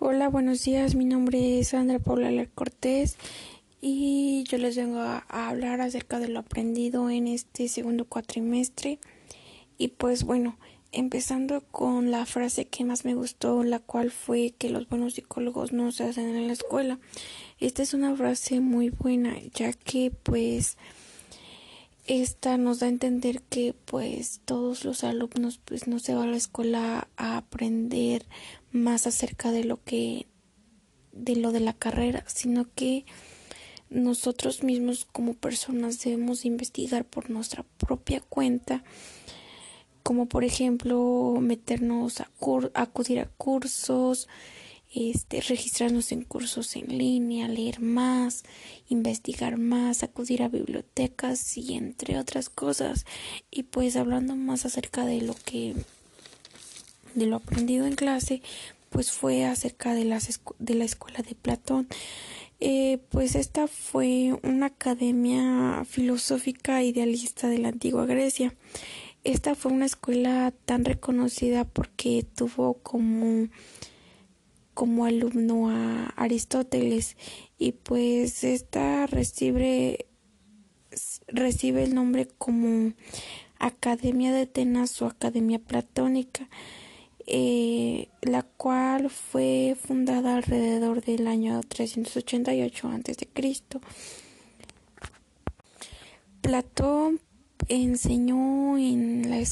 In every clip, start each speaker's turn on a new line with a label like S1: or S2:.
S1: Hola, buenos días. Mi nombre es Sandra Paula Ler Cortés y yo les vengo a, hablar acerca de lo aprendido en este segundo cuatrimestre. Y pues bueno, empezando con la frase que más me gustó, la cual fue que los buenos psicólogos no se hacen en la escuela. Esta es una frase muy buena, ya que pues esta nos da a entender que pues todos los alumnos pues no se van a la escuela a aprender más acerca de lo que de lo de la carrera, sino que nosotros mismos como personas debemos investigar por nuestra propia cuenta, como por ejemplo meternos a acudir a cursos, este, registrarnos en cursos en línea, leer más, investigar más, acudir a bibliotecas y entre otras cosas. Y pues hablando más acerca de lo que de lo aprendido en clase, pues fue acerca de, de la escuela de Platón. Eh, pues esta fue una academia filosófica idealista de la antigua Grecia. Esta fue una escuela tan reconocida porque tuvo como como alumno a Aristóteles y pues esta recibe recibe el nombre como Academia de Atenas o Academia Platónica, eh, la cual fue fundada alrededor del año 388 a.C. Platón enseñó en la,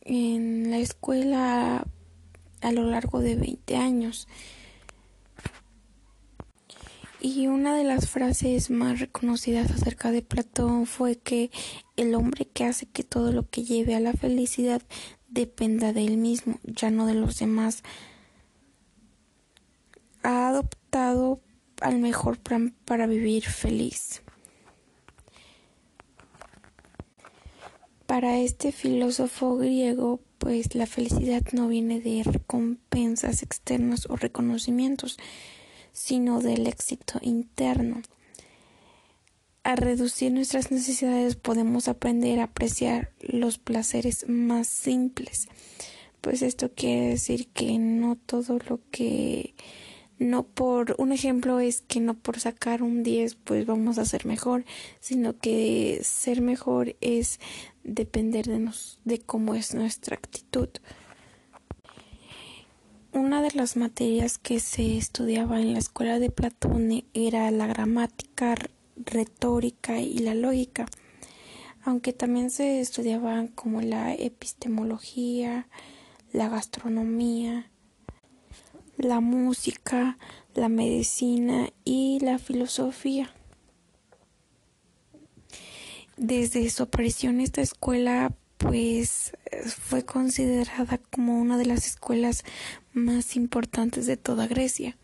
S1: en la escuela a lo largo de 20 años. Y una de las frases más reconocidas acerca de Platón fue que el hombre que hace que todo lo que lleve a la felicidad dependa de él mismo, ya no de los demás, ha adoptado al mejor plan para vivir feliz. Para este filósofo griego, pues la felicidad no viene de recompensas externas o reconocimientos, sino del éxito interno. Al reducir nuestras necesidades podemos aprender a apreciar los placeres más simples. Pues esto quiere decir que no todo lo que no por un ejemplo es que no por sacar un 10 pues vamos a ser mejor, sino que ser mejor es depender de nos de cómo es nuestra actitud. Una de las materias que se estudiaba en la escuela de Platón era la gramática, retórica y la lógica, aunque también se estudiaban como la epistemología, la gastronomía, la música, la medicina y la filosofía. Desde su aparición esta escuela pues fue considerada como una de las escuelas más importantes de toda Grecia.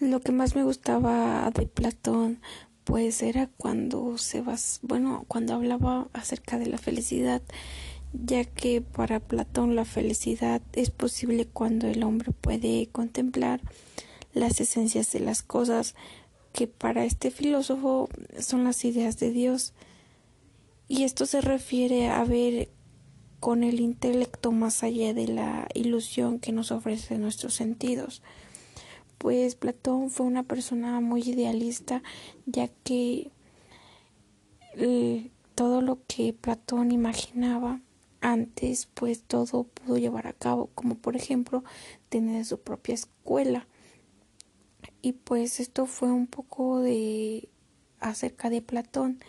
S1: Lo que más me gustaba de Platón pues era cuando se vas, bueno, cuando hablaba acerca de la felicidad, ya que para Platón la felicidad es posible cuando el hombre puede contemplar las esencias de las cosas, que para este filósofo son las ideas de Dios y esto se refiere a ver con el intelecto más allá de la ilusión que nos ofrecen nuestros sentidos. Pues Platón fue una persona muy idealista, ya que todo lo que Platón imaginaba antes, pues todo pudo llevar a cabo, como por ejemplo tener su propia escuela. Y pues esto fue un poco de acerca de Platón.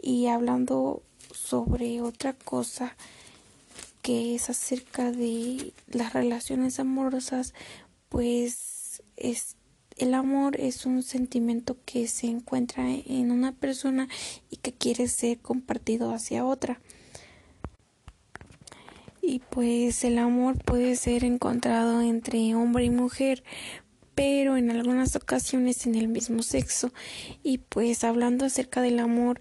S1: Y hablando sobre otra cosa que es acerca de las relaciones amorosas, pues es el amor es un sentimiento que se encuentra en una persona y que quiere ser compartido hacia otra. Y pues el amor puede ser encontrado entre hombre y mujer, pero en algunas ocasiones en el mismo sexo. Y pues hablando acerca del amor,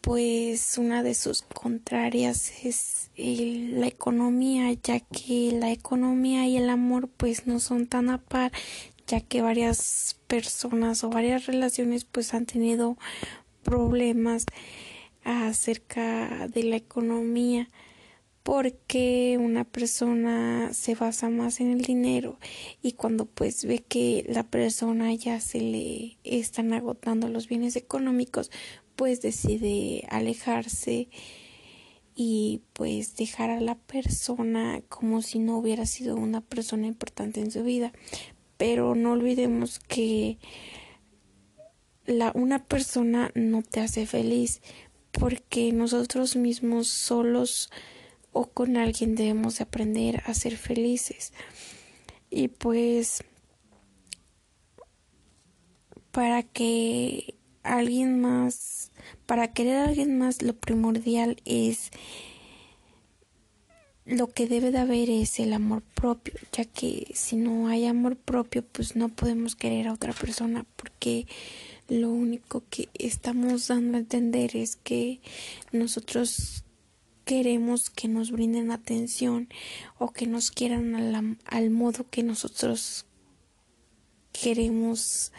S1: pues una de sus contrarias es la economía, ya que la economía y el amor pues no son tan a par, ya que varias personas o varias relaciones pues han tenido problemas acerca de la economía, porque una persona se basa más en el dinero y cuando pues ve que la persona ya se le están agotando los bienes económicos pues decide alejarse y pues dejar a la persona como si no hubiera sido una persona importante en su vida pero no olvidemos que la una persona no te hace feliz porque nosotros mismos solos o con alguien debemos de aprender a ser felices. Y pues para que alguien más, para querer a alguien más, lo primordial es lo que debe de haber es el amor propio, ya que si no hay amor propio, pues no podemos querer a otra persona, porque lo único que estamos dando a entender es que nosotros queremos que nos brinden atención o que nos quieran al, modo que nosotros queremos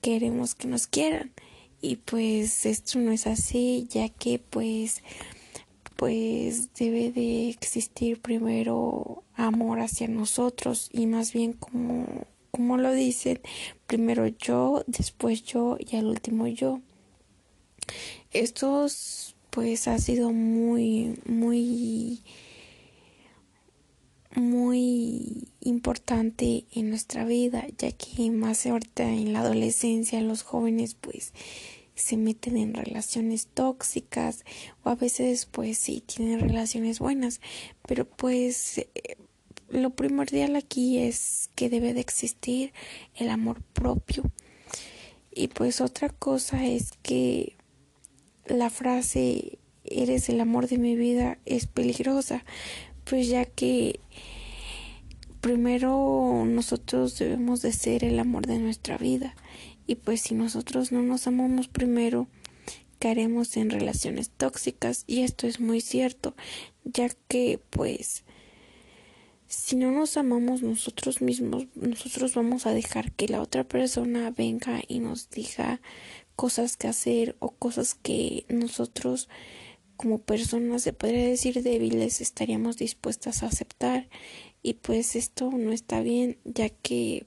S1: queremos que nos quieran y pues esto no es así ya que pues pues debe de existir primero amor hacia nosotros y más bien como como lo dicen, primero yo, después yo y al último yo. Estos pues ha sido muy muy muy importante en nuestra vida ya que más ahorita en la adolescencia los jóvenes pues se meten en relaciones tóxicas o a veces pues sí tienen relaciones buenas pero pues eh, lo primordial aquí es que debe de existir el amor propio. Y pues otra cosa es que la frase eres el amor de mi vida es peligrosa, pues ya que primero nosotros debemos de ser el amor de nuestra vida. Y pues si nosotros no nos amamos primero caeremos en relaciones tóxicas. Y esto es muy cierto ya que pues si no nos amamos nosotros mismos, nosotros vamos a dejar que la otra persona venga y nos diga cosas que hacer o cosas que nosotros como personas se podría decir débiles estaríamos dispuestas a aceptar y pues esto no está bien ya que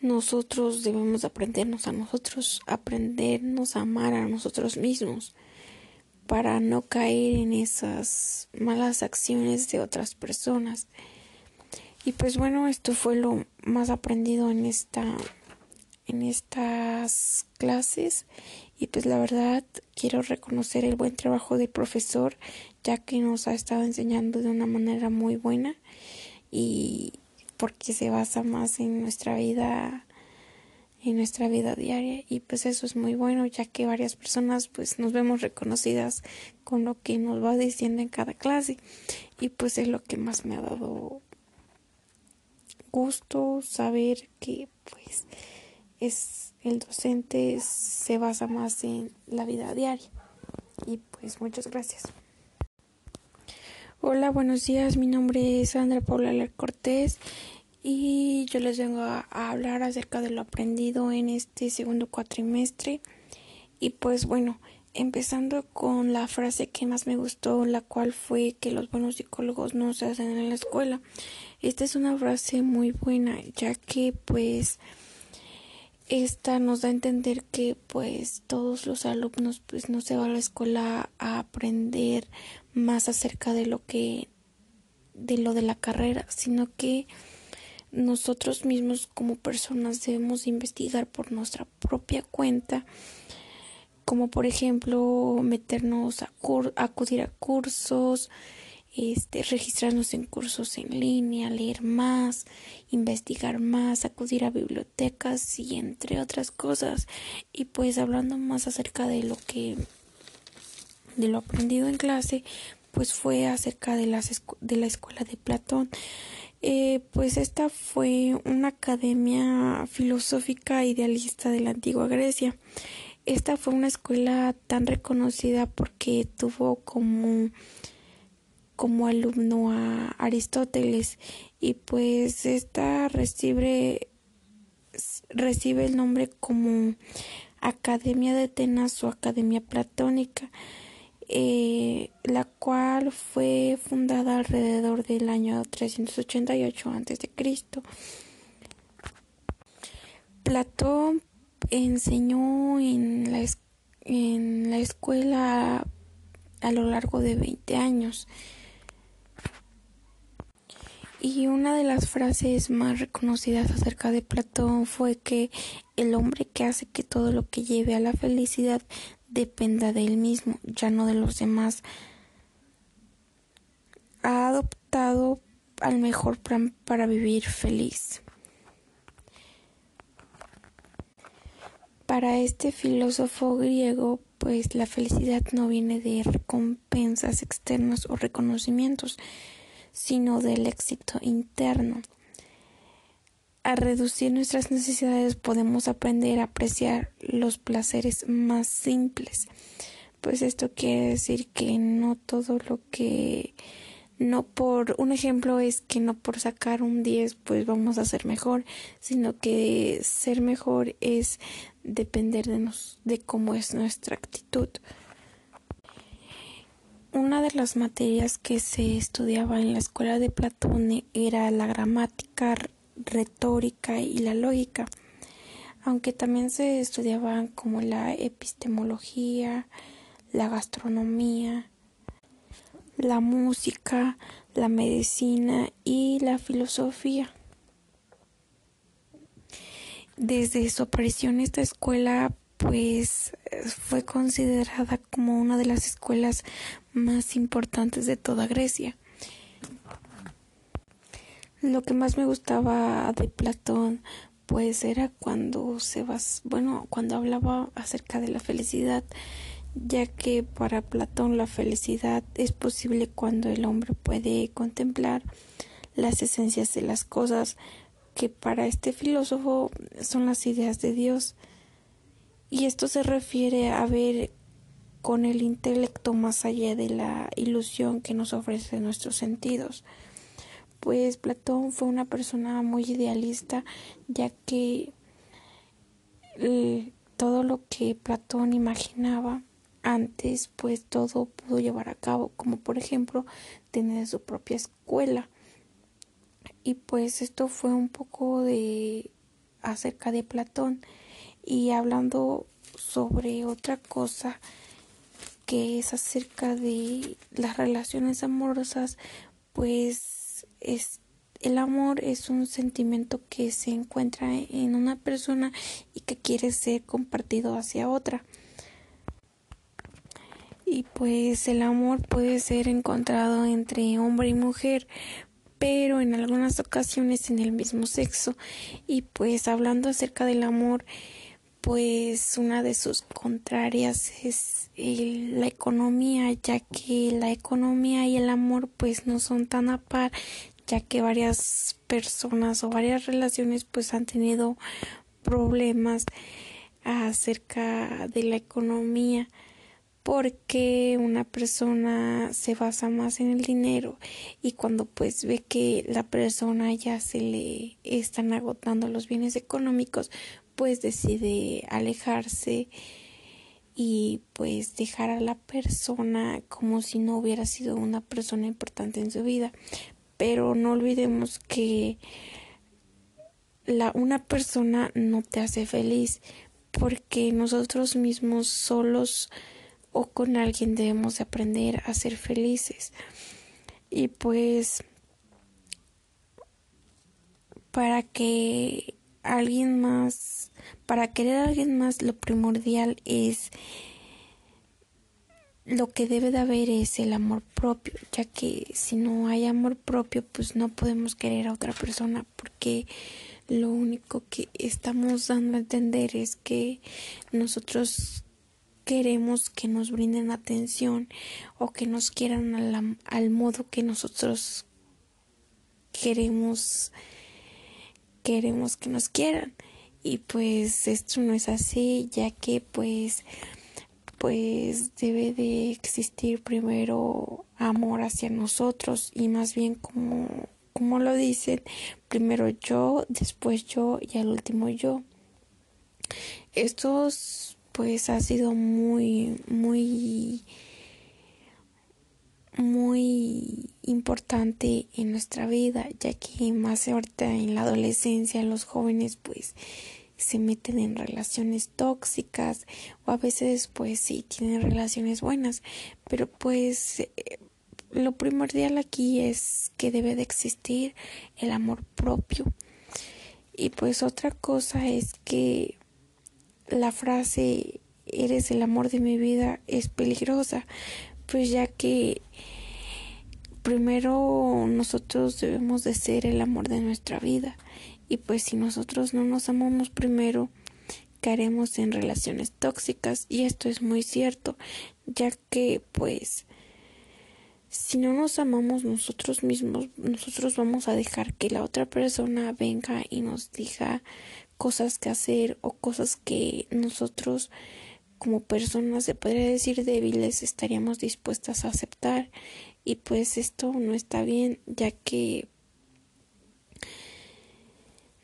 S1: nosotros debemos aprendernos a nosotros, aprendernos a amar a nosotros mismos para no caer en esas malas acciones de otras personas. Y pues bueno, esto fue lo más aprendido en esta en estas clases y pues la verdad quiero reconocer el buen trabajo del profesor ya que nos ha estado enseñando de una manera muy buena y porque se basa más en nuestra vida en nuestra vida diaria. Y pues eso es muy bueno ya que varias personas pues nos vemos reconocidas con lo que nos va diciendo en cada clase. Y pues es lo que más me ha dado gusto saber que pues es el docente se basa más en la vida diaria. Y pues muchas gracias. Hola, buenos días. Mi nombre es Sandra Paula Cortés y yo les vengo a, hablar acerca de lo aprendido en este segundo cuatrimestre. Y pues bueno empezando con la frase que más me gustó la cual fue que los buenos psicólogos no se hacen en la escuela. Esta es una frase muy buena ya que pues esta nos da a entender que pues todos los alumnos pues no se van a la escuela a aprender más acerca de lo que de lo de la carrera sino que nosotros mismos como personas debemos investigar por nuestra propia cuenta, como por ejemplo meternos a acudir a cursos, este, registrarnos en cursos en línea, leer más, investigar más, acudir a bibliotecas y entre otras cosas. Y pues hablando más acerca de lo que de lo aprendido en clase, pues fue acerca de, las, de la escuela de Platón. Eh, pues esta fue una academia filosófica idealista de la antigua Grecia. Esta fue una escuela tan reconocida porque tuvo como, como alumno a Aristóteles y pues esta recibe, recibe el nombre como Academia de Atenas o Academia Platónica. eh, la cual fue fundada alrededor del año 388 a.C. Platón enseñó en la, en la escuela a lo largo de 20 años. Y una de las frases más reconocidas acerca de Platón fue que el hombre que hace que todo lo que lleve a la felicidad dependa de él mismo, ya no de los demás, ha adoptado al mejor plan para vivir feliz. Para este filósofo griego, pues la felicidad no viene de recompensas externas o reconocimientos, sino del éxito interno. Al reducir nuestras necesidades podemos aprender a apreciar los placeres más simples. Pues esto quiere decir que no todo lo que no por un ejemplo es que no por sacar un 10 pues vamos a ser mejor, sino que ser mejor es depender de nos de cómo es nuestra actitud. Una de las materias que se estudiaba en la escuela de Platón era la gramática, retórica y la lógica, aunque también se estudiaban como la epistemología, la gastronomía, la música, la medicina y la filosofía. Desde su aparición esta escuela pues fue considerada como una de las escuelas más importantes de toda Grecia. Lo que más me gustaba de Platón pues era cuando se vas, bueno, cuando hablaba acerca de la felicidad, ya que para Platón la felicidad es posible cuando el hombre puede contemplar las esencias de las cosas, que para este filósofo son las ideas de Dios. Y esto se refiere a ver con el intelecto más allá de la ilusión que nos ofrecen nuestros sentidos. Pues Platón fue una persona muy idealista, ya que todo lo que Platón imaginaba antes, pues todo pudo llevar a cabo, como por ejemplo tener su propia escuela. Y pues esto fue un poco de acerca de Platón y hablando sobre otra cosa que es acerca de las relaciones amorosas, pues es el amor es un sentimiento que se encuentra en una persona y que quiere ser compartido hacia otra. Y pues el amor puede ser encontrado entre hombre y mujer, pero en algunas ocasiones en el mismo sexo. Y pues hablando acerca del amor, pues una de sus contrarias es la economía, ya que la economía y el amor pues no son tan a par, ya que varias personas o varias relaciones pues han tenido problemas acerca de la economía porque una persona se basa más en el dinero y cuando pues ve que la persona ya se le están agotando los bienes económicos pues decide alejarse y pues dejar a la persona como si no hubiera sido una persona importante en su vida. Pero no olvidemos que la una persona no te hace feliz porque nosotros mismos solos o con alguien debemos aprender a ser felices. Y pues para que alguien más, para querer a alguien más, lo primordial es lo que debe de haber es el amor propio, ya que si no hay amor propio, pues no podemos querer a otra persona, porque lo único que estamos dando a entender es que nosotros queremos que nos brinden atención o que nos quieran al, modo que nosotros queremos queremos que nos quieran. Y pues esto no es así ya que pues pues debe de existir primero amor hacia nosotros y más bien como como lo dicen primero yo después yo y al último yo. Estos pues ha sido muy muy muy importante en nuestra vida, ya que más ahorita en la adolescencia los jóvenes pues se meten en relaciones tóxicas o a veces pues sí tienen relaciones buenas, pero pues eh, lo primordial aquí es que debe de existir el amor propio. Y pues otra cosa es que la frase eres el amor de mi vida es peligrosa, pues ya que primero nosotros debemos de ser el amor de nuestra vida. Y pues si nosotros no nos amamos primero caeremos en relaciones tóxicas. Y esto es muy cierto ya que pues si no nos amamos nosotros mismos nosotros vamos a dejar que la otra persona venga y nos diga cosas que hacer o cosas que nosotros como personas se podría decir débiles estaríamos dispuestas a aceptar y pues esto no está bien ya que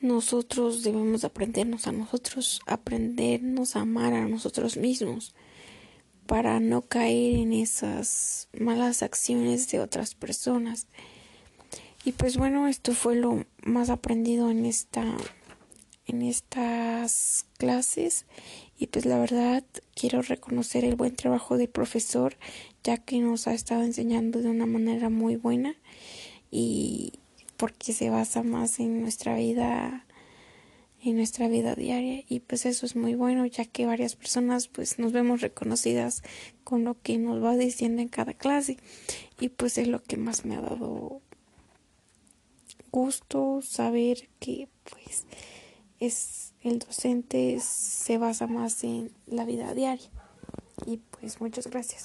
S1: nosotros debemos aprendernos a nosotros, aprendernos a amar a nosotros mismos para no caer en esas malas acciones de otras personas. Y pues bueno, esto fue lo más aprendido en esta en estas clases y pues la verdad quiero reconocer el buen trabajo del profesor ya que nos ha estado enseñando de una manera muy buena y porque se basa más en nuestra vida en nuestra vida diaria. Y pues eso es muy bueno ya que varias personas pues nos vemos reconocidas con lo que nos va diciendo en cada clase. Y pues es lo que más me ha dado gusto saber que pues es el docente se basa más en la vida diaria. Y pues muchas gracias.